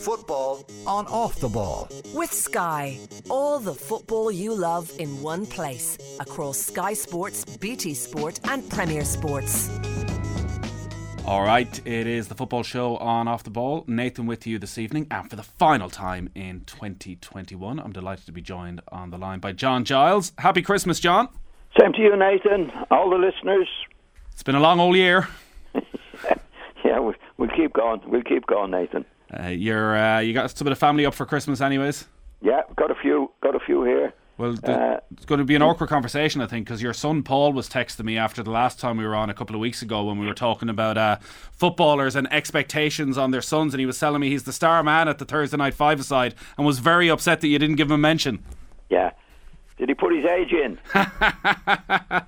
Football on off the ball. With Sky, all the football you love in one place across Sky Sports, BT Sport, and Premier Sports. All right, it is the football show on Off the Ball. Nathan with you this evening, and for the final time in 2021, I'm delighted to be joined on the line by John Giles. Happy Christmas, John. Same to you, Nathan. All the listeners. It's been a long old year. yeah, we'll, we'll keep going. We'll keep going, Nathan. Uh, you're uh, you got some of the family up for Christmas, anyways. Yeah, got a few. Got a few here. Well, the, uh, it's going to be an awkward conversation, I think, because your son Paul was texting me after the last time we were on a couple of weeks ago when we were talking about uh, footballers and expectations on their sons, and he was telling me he's the star man at the Thursday night five-a-side, and was very upset that you didn't give him a mention. Yeah. Did he put his age in?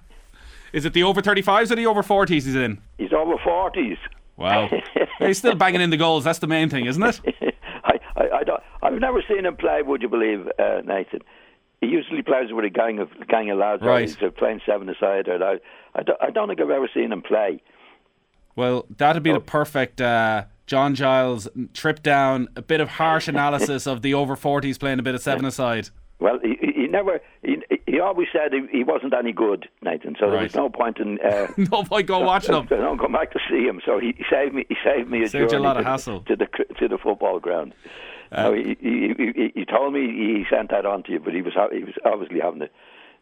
Is it the over 35s or the over 40s he's in? He's over 40s. Wow. he's still banging in the goals. That's the main thing, isn't it? I, I, I don't, I've never seen him play, would you believe, uh, Nathan? He usually plays with a gang of gang of lads. Right. He's playing seven aside. Or I, I, don't, I don't think I've ever seen him play. Well, that'd be the perfect uh, John Giles trip down, a bit of harsh analysis of the over 40s playing a bit of seven aside. Well, he never. He, he always said he, he wasn't any good, Nathan. So there was no point in. Uh, no point go watching him. So don't come back to see him. So he, he saved me. He saved me a Saved a lot of to, hassle. to the to the football ground. Uh, so he, he, he, told me he sent that on to you, but he was he was obviously having a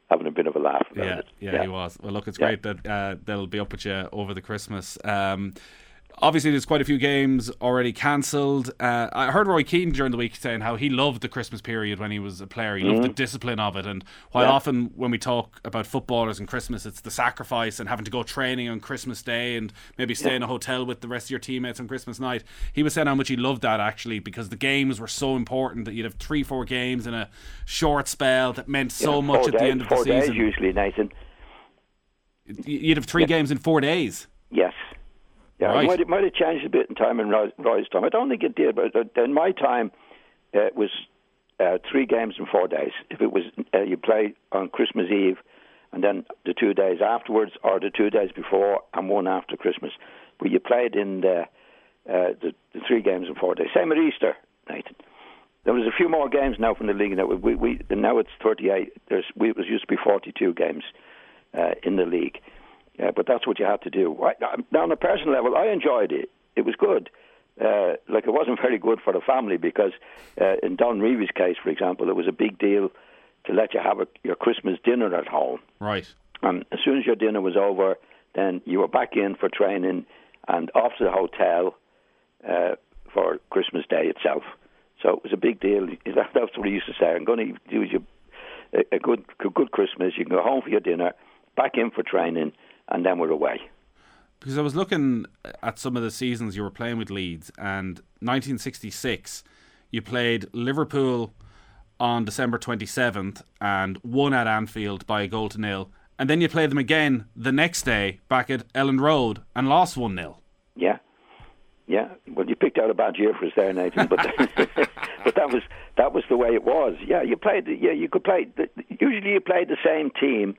having a bit of a laugh about Yeah, it. yeah, he was. Well, look, it's Yeah. great that uh, they'll be up with you over the Christmas. Um, obviously, there's quite a few games already cancelled. Uh, I heard Roy Keane during the week saying how he loved the Christmas period when he was a player. He loved the discipline of it. And while Mm-hmm. Yeah. often when we talk about footballers and Christmas, it's the sacrifice and having to go training on Christmas Day and maybe stay in a hotel with the rest of your teammates on Christmas night. He was saying how much he loved that actually because the games were so important that you'd have three, four games in a short spell that meant so Yeah, much at the end of the days season. usually, Nathan. You'd have three games in four days. Yes. Yeah, Right. it might, it might have changed a bit in time in Roy- Roy's time. I don't think it did, but in my time, uh, it was uh, three games in four days. If it was uh, you play on Christmas Eve, and then the two days afterwards, or the two days before, and one after Christmas. But you played in the, uh, the, the three games in four days. Same at Easter, Nathan. There was a few more games now from the league. Now we, we now it's 38. There's we, it was used to be 42 games uh, in the league. Uh, but that's what you had to do. I, now, on a personal level, I enjoyed it. It was good. Uh, like it wasn't very good for the family because uh, in Don Revie's case, for example, it was a big deal to let you have a, your Christmas dinner at home. Right. And as soon as your dinner was over, then you were back in for training and off to the hotel uh, for Christmas Day itself. So it was a big deal. That- That's what he used to say. I'm going to do you a, a good a good Christmas. You can go home for your dinner, back in for training, and then we're away. Because I was looking at some of the seasons you were playing with Leeds, and 1966, you played Liverpool on December 27th and won at Anfield by a goal to nil. And then you played them again the next day back at Elland Road and lost 1 0. Yeah, yeah. Well, you picked out a bad year for us there, Nathan. But but that was that was the way it was. Yeah, you played. Yeah, you could play. Usually, you played the same team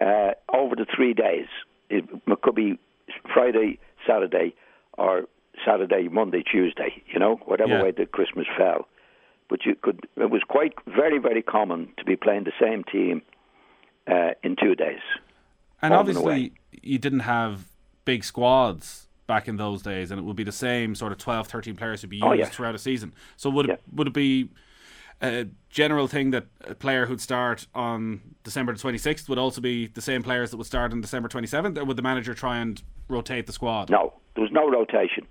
uh, over the three days. It could be Friday, Saturday, or Saturday, Monday, Tuesday. You know, whatever Yeah. way the Christmas fell. But you could. It was quite very very common to be playing the same team uh, in two days. And obviously, you didn't have big squads back in those days, and it would be the same sort of 12, 13 players would be used Oh, yeah. throughout a season. So would Yeah. it, would it be a general thing that a player who'd start on December the 26th would also be the same players that would start on December 27th, or would the manager try and rotate the squad? No, there was no rotation.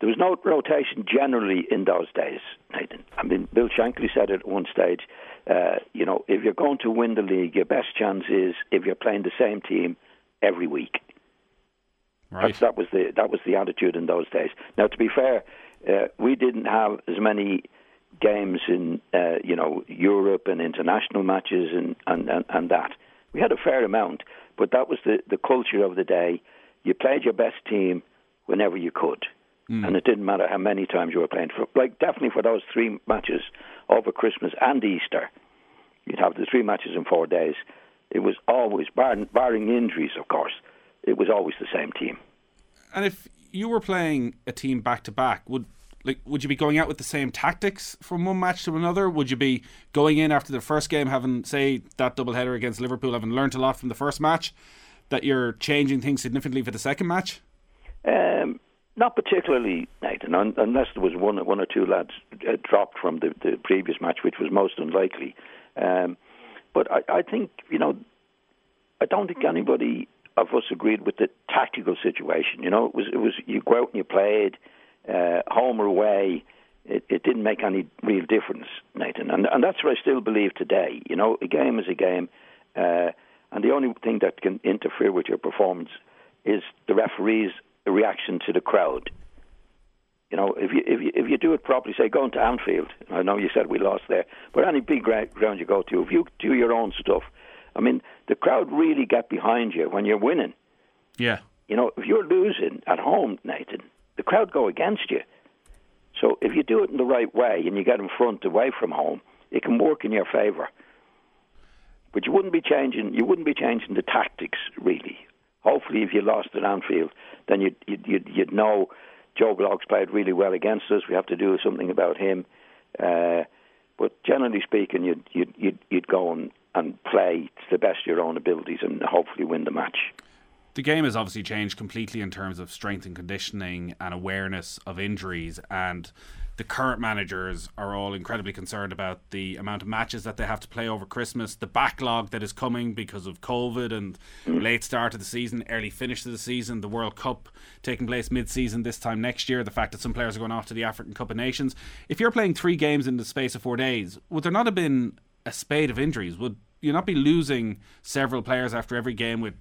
There was no rotation generally in those days, Nathan. I mean, Bill Shankly said it at one stage. Uh, you know, if you're going to win the league, your best chance is if you're playing the same team every week. Right. That's, that was the that was the attitude in those days. Now, to be fair, uh, we didn't have as many games in uh, you know Europe and international matches and, and, and, and that. We had a fair amount, but that was the, the culture of the day. You played your best team whenever you could, and it didn't matter how many times you were playing. For, like definitely for those three matches over Christmas and Easter, you'd have the three matches in four days. It was always barring, barring injuries, of course. It was always the same team. And if you were playing a team back to back, would like would you be going out with the same tactics from one match to another? Would you be going in after the first game having say that double header against Liverpool having learned a lot from the first match that you're changing things significantly for the second match? Um, not particularly, Nathan, unless there was one one or two lads uh, dropped from the, the previous match, which was most unlikely. Um, but I, I think you know, I don't think anybody of us agreed with the tactical situation. You know, it was it was you go out and you played uh, home or away, it, it didn't make any real difference, Nathan. And, and that's what I still believe today. You know, a game is a game, uh, and the only thing that can interfere with your performance is the referee's reaction to the crowd. You know, if you if you if you do it properly, say going to Anfield. I know you said we lost there, but any big ground you go to, if you do your own stuff, I mean, the crowd really get behind you when you're winning. Yeah. You know, if you're losing at home, Nathan, the crowd go against you. So if you do it in the right way and you get in front away from home, it can work in your favour. But you wouldn't be changing. You wouldn't be changing the tactics really. Hopefully, if you lost at Anfield, then you'd you'd, you'd know Joe Bloggs played really well against us. We have to do something about him. Uh, but generally speaking, you'd you'd you'd, you'd go and, and play to the best of your own abilities and hopefully win the match the game has obviously changed completely in terms of strength and conditioning and awareness of injuries and the current managers are all incredibly concerned about the amount of matches that they have to play over Christmas, the backlog that is coming because of COVID and late start of the season, early finish of the season, the World Cup taking place mid season this time next year, the fact that some players are going off to the African Cup of Nations. If you're playing three games in the space of four days, would there not have been a spate of injuries? Would you not be losing several players after every game with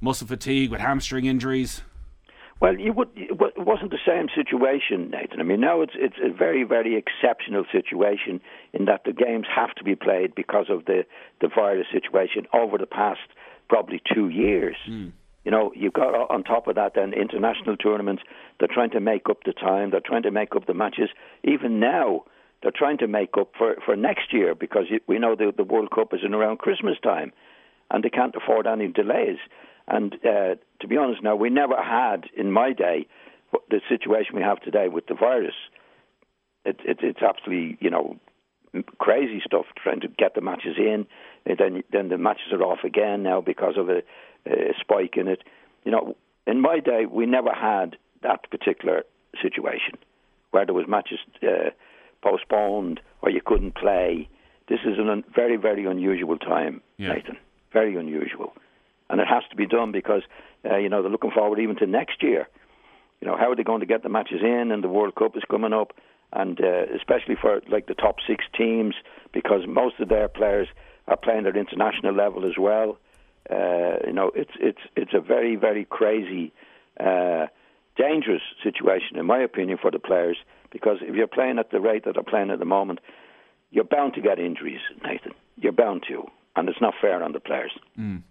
muscle fatigue, with hamstring injuries? Well, you would. It wasn't the same situation, Nathan. I mean, now it's it's a very very exceptional situation in that the games have to be played because of the the virus situation over the past probably two years. Mm. You know, you've got on top of that then international tournaments. They're trying to make up the time. They're trying to make up the matches. Even now, they're trying to make up for for next year because we know the the World Cup is in around Christmas time, and they can't afford any delays. And uh, to be honest, now we never had in my day the situation we have today with the virus. It, it, it's absolutely you know crazy stuff trying to get the matches in. And then then the matches are off again now because of a, a spike in it. You know, in my day we never had that particular situation where there was matches uh, postponed or you couldn't play. This is a un- very very unusual time, yeah. Nathan. Very unusual and it has to be done because uh, you know they're looking forward even to next year. You know how are they going to get the matches in, and the World Cup is coming up, and uh, especially for like the top six teams because most of their players are playing at international level as well. Uh, you know it's it's it's a very very crazy. Uh, dangerous situation, in my opinion, for the players because if you're playing at the rate that they're playing at the moment, you're bound to get injuries, Nathan. You're bound to, and it's not fair on the players. Mm.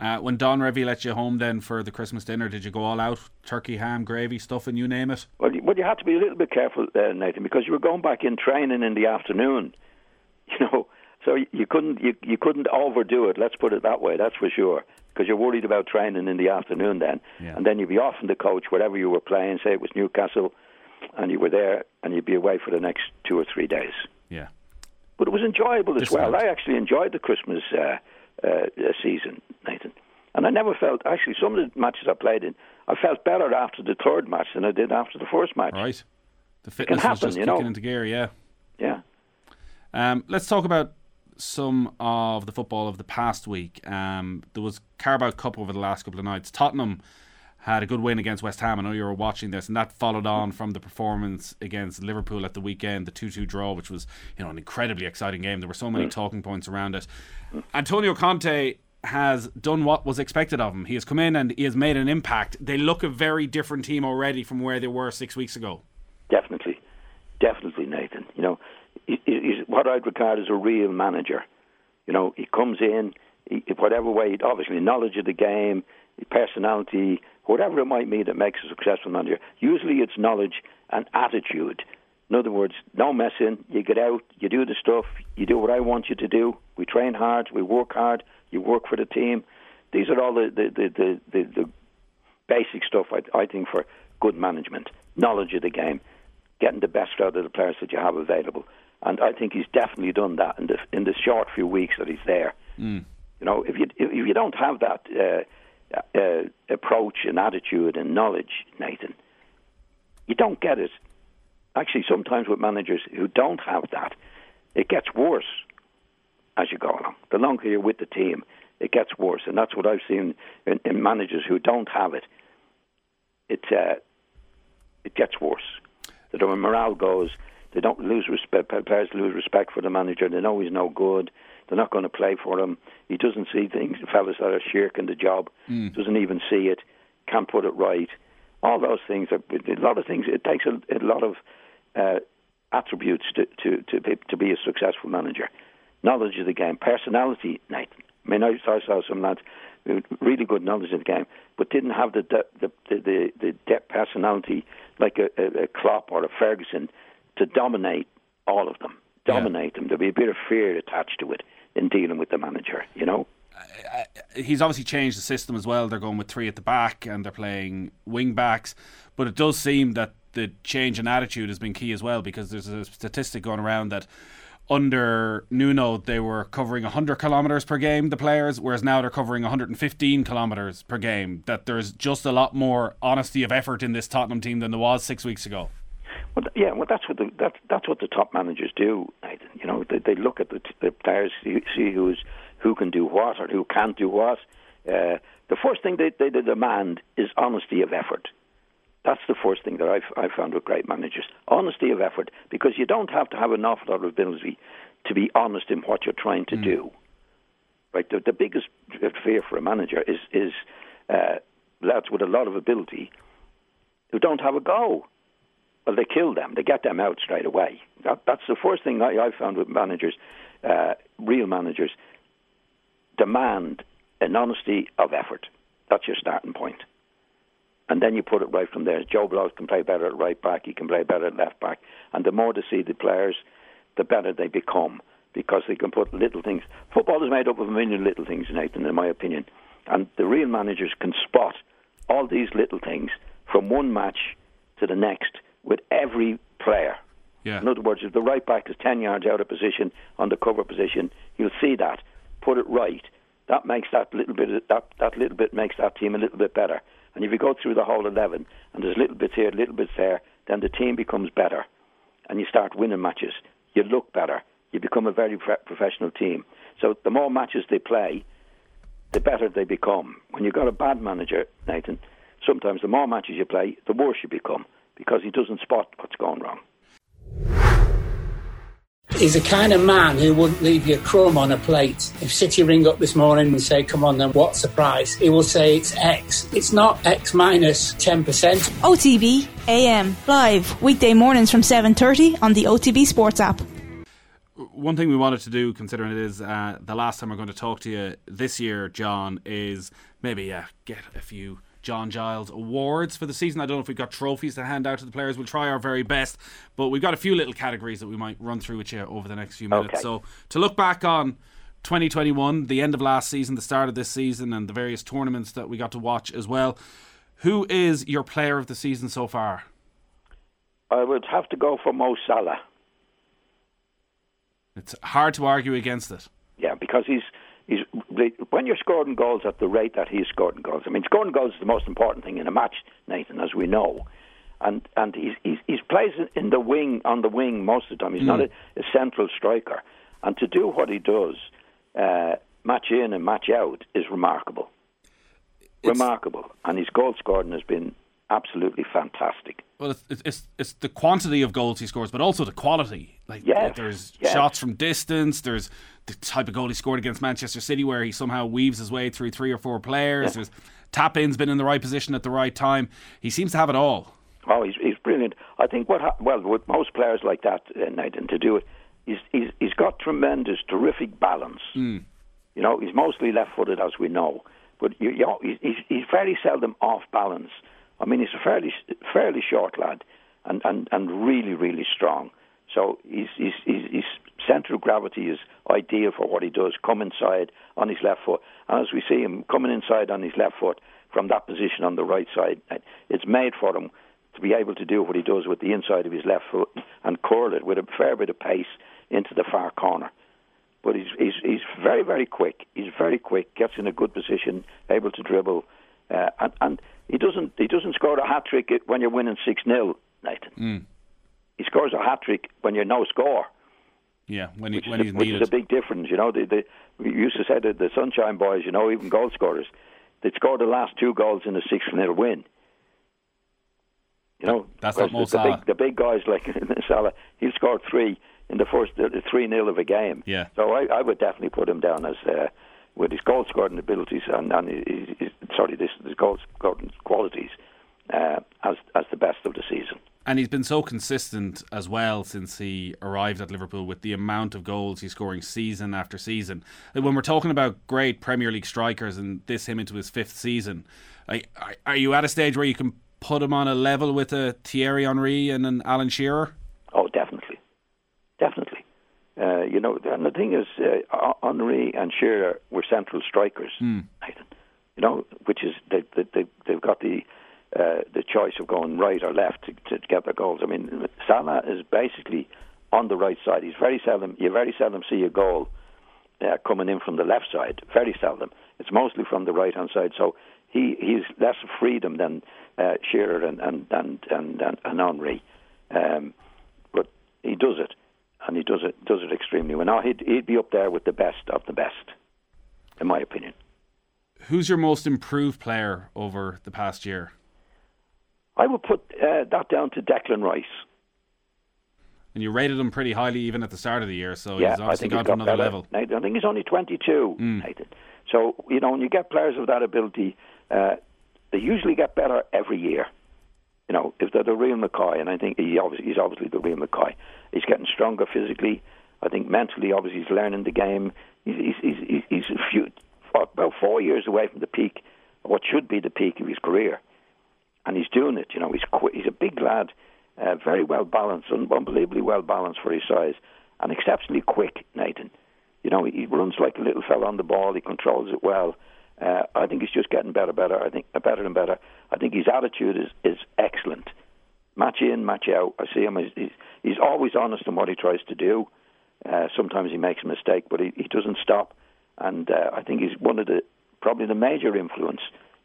Uh, when Don Revie let you home then for the Christmas dinner, did you go all out? Turkey, ham, gravy, stuffing, you name it? Well, you, well, you had to be a little bit careful, uh, Nathan, because you were going back in training in the afternoon. You know, so you couldn't you, you couldn't overdo it. Let's put it that way. That's for sure. Because you're worried about training in the afternoon then, yeah. and then you'd be off in the coach wherever you were playing. Say it was Newcastle, and you were there, and you'd be away for the next two or three days. Yeah. But it was enjoyable as well. I actually enjoyed the Christmas. Uh, uh, season, Nathan. And I never felt actually some of the matches I played in, I felt better after the third match than I did after the first match. Right, the fitness happen, was just kicking know. into gear. Yeah, yeah. Um, let's talk about some of the football of the past week. Um, there was Carabao Cup over the last couple of nights. Tottenham had a good win against West Ham. I know you were watching this, and that followed on from the performance against Liverpool at the weekend, the 2 2 draw, which was you know an incredibly exciting game. There were so many mm. talking points around it. Antonio Conte has done what was expected of him. He has come in and he has made an impact. They look a very different team already from where they were six weeks ago. Definitely, definitely, Nathan. You know, he's what I'd regard as a real manager. You know, he comes in, he, whatever way, obviously knowledge of the game, personality, whatever it might be that makes a successful manager. Usually, it's knowledge and attitude. In other words, no messing. You get out, you do the stuff, you do what I want you to do. We train hard, we work hard, you work for the team. These are all the the the the, the, basic stuff I, I think for good management, knowledge of the game. getting the best out of the players that you have available. And I think he's definitely done that in the in the short few weeks that he's there. Mm. You know, if you if you don't have that uh, uh, approach and attitude and knowledge, Nathan, you don't get it. Actually, sometimes with managers who don't have that, it gets worse as you go along. The longer you're with the team, it gets worse, and that's what I've seen in, in managers who don't have it. It uh, it gets worse. The morale goes. They don't lose respect. Players lose respect for the manager. They know he's no good. They're not going to play for him. He doesn't see things. Fellas that are shirking the job Mm. doesn't even see it. Can't put it right. All those things. Are, a lot of things. It takes a, a lot of uh, attributes to to to be, to be a successful manager. Knowledge of the game, personality, Nathan. I mean, I saw, saw some lads with really good knowledge of the game, but didn't have the the the the, the depth personality like a, a, a Klopp or a Ferguson to dominate all of them, Yeah. dominate them. There'd be a bit of fear attached to it in dealing with the manager, you know. he's obviously changed the system as well. They're going with three at the back and they're playing wing backs. But it does seem that the change in attitude has been key as well because there's a statistic going around that under Nuno they were covering 100 kilometers per game, the players, whereas now they're covering 115 kilometers per game. That there's just a lot more honesty of effort in this Tottenham team than there was six weeks ago. Well, yeah, well, that's what the that's that's what the top managers do, Nathan. You know, they, they look at the, the players, see, see who's who can do what or who can't do what. Uh, the first thing they, they, they demand is honesty of effort. That's the first thing that I've, I've found with great managers. Honesty of effort, because you don't have to have an awful lot of ability to be honest in what you're trying to do. Right? The, the biggest fear for a manager is, is uh, lads with a lot of ability who don't have a go. Well, they kill them. They get them out straight away. That, that's the first thing I, found with managers, uh, real managers, demand an honesty of effort. That's your starting point. And then you put it right from there. Joe Blows can play better at right back. He can play better at left back. And the more they see the players, the better they become because they can put little things. Football is made up of a million little things, Nathan, in my opinion. And the real managers can spot all these little things from one match to the next with every player. Yeah. In other words, if the right back is 10 yards out of position on the cover position, you'll see that. Put it right. That makes that little bit, that, that little bit makes that team a little bit better. And if you go through the whole 11 and there's little bits here, little bits there, then the team becomes better and you start winning matches. You look better. You become a very pro- professional team. So the more matches they play, the better they become. When you've got a bad manager, Nathan, sometimes the more matches you play, the worse you become because he doesn't spot what's going wrong. He's the kind of man who wouldn't leave you a crumb on a plate. If City ring up this morning and say, come on then, what's the price? He will say it's X. It's not X minus 10%. OTB AM live weekday mornings from 7:30 on the OTB Sports app. one thing we wanted to do, considering it is uh, the last time we're going to talk to you this year, John, is maybe uh, get a few John Giles awards for the season. I don't know if we've got trophies to hand out to the players. We'll try our very best, but we've got a few little categories that we might run through with you over the next few minutes. Okay. So to look back on 2021, the end of last season, the start of this season, and the various tournaments that we got to watch as well. Who is your player of the season so far? I would have to go for Mo Salah. It's hard to argue against it. Yeah, because he's he's when you're scoring goals at the rate that he's scoring goals. I mean, scoring goals is the most important thing in a match, Nathan, as we know. And and he's he's, he's plays in the wing on the wing most of the time. He's not a, a central striker, and to do what he does, uh, match in and match out, is remarkable. remarkable, and his goal scoring has been absolutely fantastic. Well, it's, it's- it's the quantity of goals he scores, but also the quality. Like Yes, there's yes. shots from distance. There's the type of goal he scored against Manchester City, where he somehow weaves his way through three or four players. There's tap ins, been in the right position at the right time. He seems to have it all. Oh, he's he's brilliant. I think what ha- well with most players like that, uh, Nathan, to do it, he's he's he's got tremendous, terrific balance. You know, he's mostly left-footed, as we know, but you, you know, he's, he's he's very seldom off balance. I mean, he's a fairly fairly short lad, and and and really really strong. So his his his, his centre of gravity is ideal for what he does. Come inside on his left foot, and as we see him coming inside on his left foot from that position on the right side, uh, it's made for him to be able to do what he does with the inside of his left foot and curl it with a fair bit of pace into the far corner. But he's he's he's very very quick. He's very quick. Gets in a good position, able to dribble, uh, and and he doesn't he doesn't score a hat trick when you're winning six 0 Nathan. Mm. He scores a hat trick when you're no score. Yeah, when he, which, when is, he's a, which is a big difference. You know, the, the, we used to say that the Sunshine Boys, you know, even goal scorers, they'd score the last two goals in a six 0 win. You know, That's not Mo the, big the big guys like Salah, he scored three in the first three 0 of a game. Yeah. So I, I would definitely put him down as uh, with his goal scoring abilities and, and his, his, sorry, this his goal scoring qualities uh, as as the best of the season. And he's been so consistent as well since he arrived at Liverpool with the amount of goals he's scoring season after season. When we're talking about great Premier League strikers and this him into his fifth season, are- are you at a stage where you can put him on a level with a Thierry Henry and an Alan Shearer? Oh, definitely, definitely. Uh, you know, and the thing is, uh, Henry and Shearer were central strikers, Nathan. You know, which is they, they, they, they've got the uh, the choice of going right or left to, to get their goals. I mean, Salah is basically on the right side. He's very seldom. You very seldom see a goal uh, coming in from the left side. Very seldom. It's mostly from the right hand side. So he he's less freedom than uh, Shearer and and and and, and, and Henry. Um, but he does it, and he does it does it extremely well. Now he'd he'd be up there with the best of the best, in my opinion. Who's your most improved player over the past year? I would put uh, that down to Declan Rice. And you rated him pretty highly even at the start of the year, so yeah, he's I obviously think gone he's to another better. level. I think he's only 22, Nathan. So, you know, when you get players of that ability, uh, they usually get better every year. You know, if they're the real McCoy, and I think he obviously, he's obviously the real McCoy. He's getting stronger physically. I think mentally, obviously, he's learning the game. He's, he's, he's, he's a few, about four years away from the peak, what should be the peak of his career. And he's doing it. You know, he's qu- he's a big lad, uh, very well balanced, unbelievably well balanced for his size, and exceptionally quick, Nathan. You know, he runs like a little fella on the ball. He controls it well. Uh, I think he's just getting better, better. I think uh, better and better. I think his attitude is is excellent. Match in, match out. I see him. He's he's, he's always honest in what he tries to do. Uh, sometimes he makes a mistake, but he, he doesn't stop. And uh, I think he's one of the probably the major influence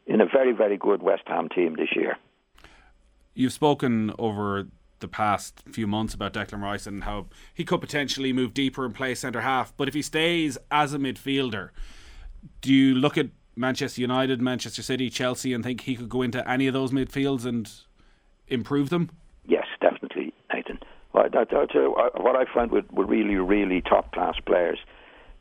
in a very very good West Ham team this year. You've spoken over the past few months about Declan Rice and how he could potentially move deeper and play centre half. But if he stays as a midfielder, do you look at Manchester United, Manchester City, Chelsea, and think he could go into any of those midfields and improve them? Yes, definitely, Nathan. Well, that, that's, uh, what I find with, with really, really top class players,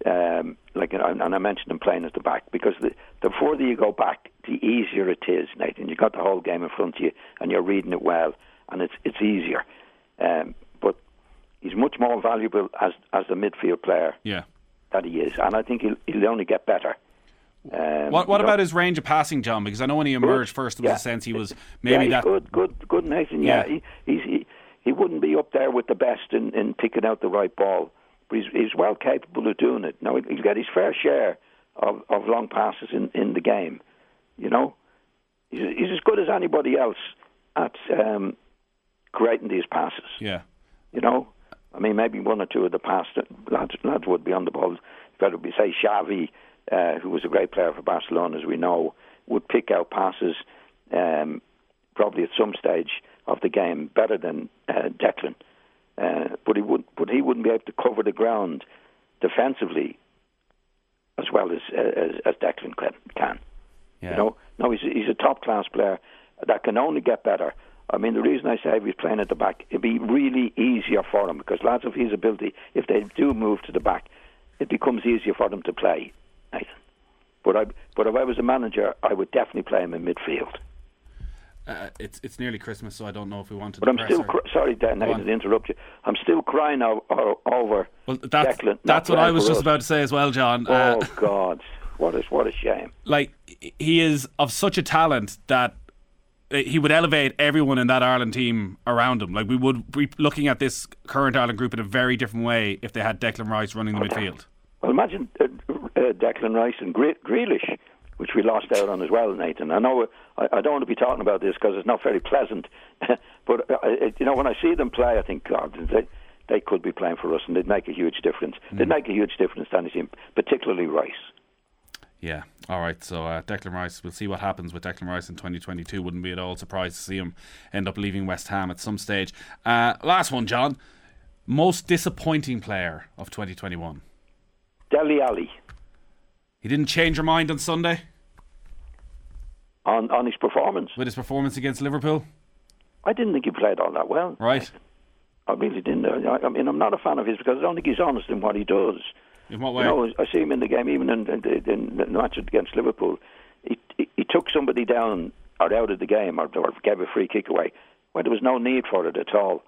um, like and I mentioned them playing at the back because the, the further you go back, the easier it is, Nathan. You've got the whole game in front of you, and you're reading it well, and it's it's easier. Um, but he's much more valuable as as the midfield player Yeah. that he is, and I think he'll he'll only get better. Um, What What about his range of passing, John? Because I know when he emerged first, there was Yeah. a sense he was maybe he's that. good, good, good, Nathan. Yeah, Yeah. He, he's he, he wouldn't be up there with the best in, in picking out the right ball, but he's he's well capable of doing it. Now he'll get his fair share of, of long passes in, in the game. You know, he's, he's as good as anybody else at um, creating these passes. Yeah. You know, I mean, maybe one or two of the past lads, lads would be on the ball. Better be say Xavi, uh, who was a great player for Barcelona, as we know, would pick out passes um, probably at some stage of the game better than uh, Declan. Uh, but he would, but he wouldn't be able to cover the ground defensively as well as as, as Declan can. Yeah. You know, no, he's he's a top class player that can only get better. I mean, the reason I say he's playing at the back, it'd be really easier for him because lads of his ability, if they do move to the back, it becomes easier for them to play. Nathan. But I, but if I was a manager, I would definitely play him in midfield. Uh, it's it's nearly Christmas, so I don't know if we want to. But I'm still cr- sorry, Dan, Go Nathan, on. to interrupt you. I'm still crying o- o- over Well, that's Declan. that's what I was just us. about to say as well, John. Oh Uh, God, what a what a shame. like he is of such a talent that uh, he would elevate everyone in that Ireland team around him. Like we would be looking at this current Ireland group in a very different way if they had Declan Rice running the midfield. Well, imagine uh, uh, Declan Rice and Gre- Grealish which we lost out on as well, Nathan. I know I, I don't want to be talking about this because it's not very pleasant, but uh, it, you know when I see them play, I think God, they they could be playing for us and they'd make a huge difference. Mm. They'd make a huge difference to any team, particularly Rice. Yeah. All right. So uh, Declan Rice, we'll see what happens with Declan Rice in 2022. Wouldn't be at all surprised to see him end up leaving West Ham at some stage. Uh, last one, John. Most disappointing player of 2021. Dele Alli. He didn't change your mind on Sunday. On on his performance. With his performance against Liverpool. I didn't think he played all that well. Right. I really didn't. I, I mean, I'm not a fan of his because I don't think he's honest in what he does. In what way? You know, I see him in the game, even in, in, in the match against Liverpool. He, he, he, took somebody down or out of the game or, or gave a free kick away when there was no need for it at all.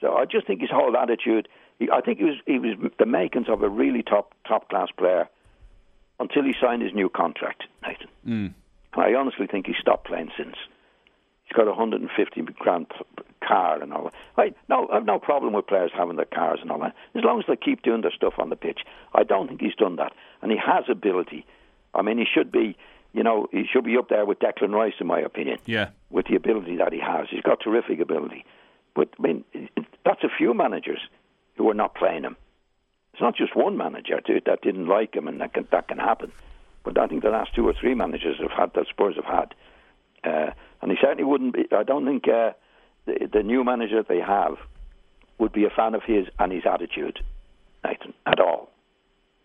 So I just think his whole attitude. He, I think he was he was the makings of a really top top class player until he signed his new contract, Nathan. Mm. I honestly think he stopped playing since. He's got a 150 grand car and all that. I, no, I have no problem with players having their cars and all that, as long as they keep doing their stuff on the pitch. I don't think he's done that, and he has ability. I mean, he should be, you know, he should be up there with Declan Rice, in my opinion. Yeah. With the ability that he has, he's got terrific ability. But I mean, that's a few managers who are not playing him. It's not just one manager that didn't like him, and that can, that can happen. But I think the last two or three managers have had that Spurs have had. Uh, and he certainly wouldn't be. I don't think uh, the, the new manager they have would be a fan of his and his attitude, Nathan, at all.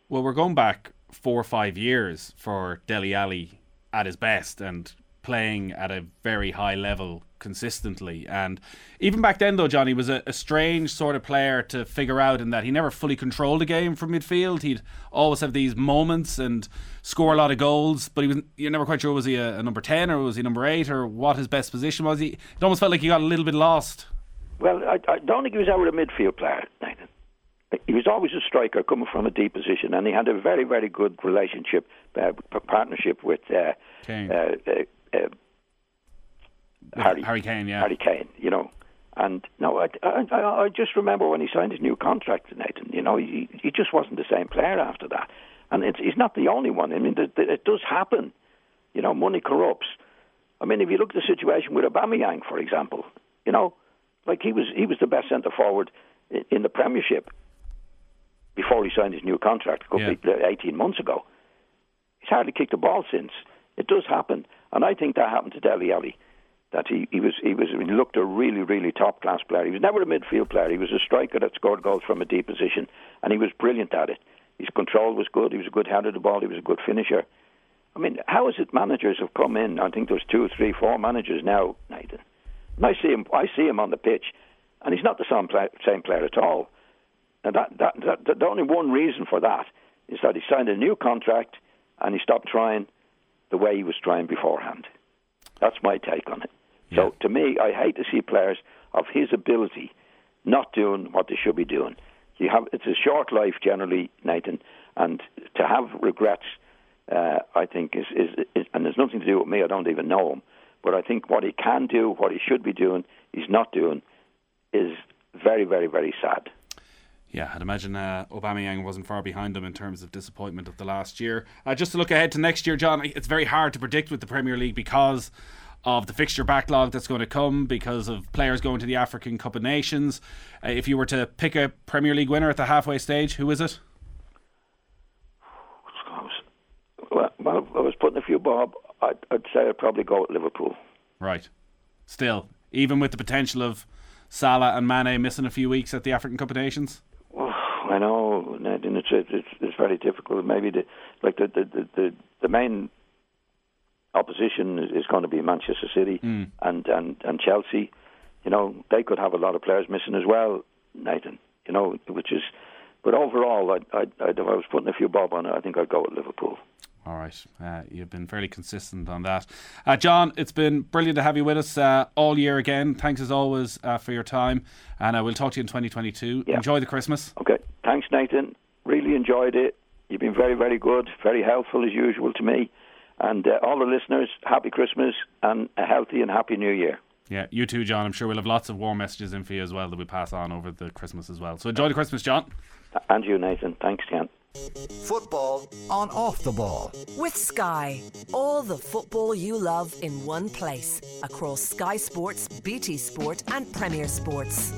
Well, we're going back four or five years for Dele Alli at his best and playing at a very high level consistently. And even back then, though, Johnny was a, a, strange sort of player to figure out in that he never fully controlled the game from midfield. He'd always have these moments and score a lot of goals, but he was you're never quite sure was he a, a number ten or was he number eight or what his best position was. He it almost felt like he got a little bit lost. Well, I, I don't think he was ever a midfield player, Nathan. He was always a striker coming from a deep position, and he had a very, very good relationship, uh, partnership with uh, Kane. Uh, uh uh, Harry, Harry Kane, yeah, Harry Kane, you know. And no, I, I, I just remember when he signed his new contract, to Nathan. You know, he he just wasn't the same player after that. And it's, he's not the only one. I mean, it, it does happen. You know, money corrupts. I mean, if you look at the situation with Aubameyang, for example, you know, like he was he was the best centre forward in, in the Premiership before he signed his new contract a couple yeah. Uh, 18 months ago. He's hardly kicked a ball since. It does happen. And I think that happened to Dele Alli. That he, he was he was he looked a really really top class player. He was never a midfield player. He was a striker that scored goals from a deep position, and he was brilliant at it. His control was good. He was a good header of the ball. He was a good finisher. I mean, how is it managers have come in? I think there's two, three, four managers now, Nathan. And I see him. I see him on the pitch, and he's not the same, same player at all. And that, that, that, the only one reason for that is that he signed a new contract and he stopped trying the way he was trying beforehand. That's my take on it. Yeah. So to me, I hate to see players of his ability not doing what they should be doing. You have it's a short life generally, Nathan, and to have regrets, uh, I think is, is, is and there's nothing to do with me. I don't even know him, but I think what he can do, what he should be doing, he's not doing, is very, very, very sad. Yeah, I'd imagine uh, Aubameyang wasn't far behind him in terms of disappointment of the last year. Uh, just to look ahead to next year, John, it's very hard to predict with the Premier League because of the fixture backlog that's going to come because of players going to the African Cup of Nations. Uh, if you were to pick a Premier League winner at the halfway stage, who is it? Well, well I was putting a few bob. I'd, I'd say I'd probably go with Liverpool. Right. Still, even with the potential of Salah and Mane missing a few weeks at the African Cup of Nations? I know, and it's it's it's very difficult. Maybe the like the the the, the main opposition is going to be Manchester City mm. and and and Chelsea. You know, they could have a lot of players missing as well, Nathan. You know, which is. But overall, I, I, I, if I was putting a few bob on it, I think I'd go with Liverpool. All right. Uh, you've been fairly consistent on that. Uh, John, it's been brilliant to have you with us uh, all year again. Thanks as always uh, for your time. And uh, we'll talk to you in 2022. Yeah. Enjoy the Christmas. Okay. Thanks, Nathan. Really enjoyed it. You've been very, very good, very helpful as usual to me. And uh, all the listeners, happy Christmas and a healthy and happy New Year. Yeah, you too, John. I'm sure we'll have lots of warm messages in for you as well that we pass on over the Christmas as well. So enjoy the Christmas, John. And you, Nathan. Thanks, Ken. Football on off the ball. With Sky, all the football you love in one place across Sky Sports, BT Sport, and Premier Sports.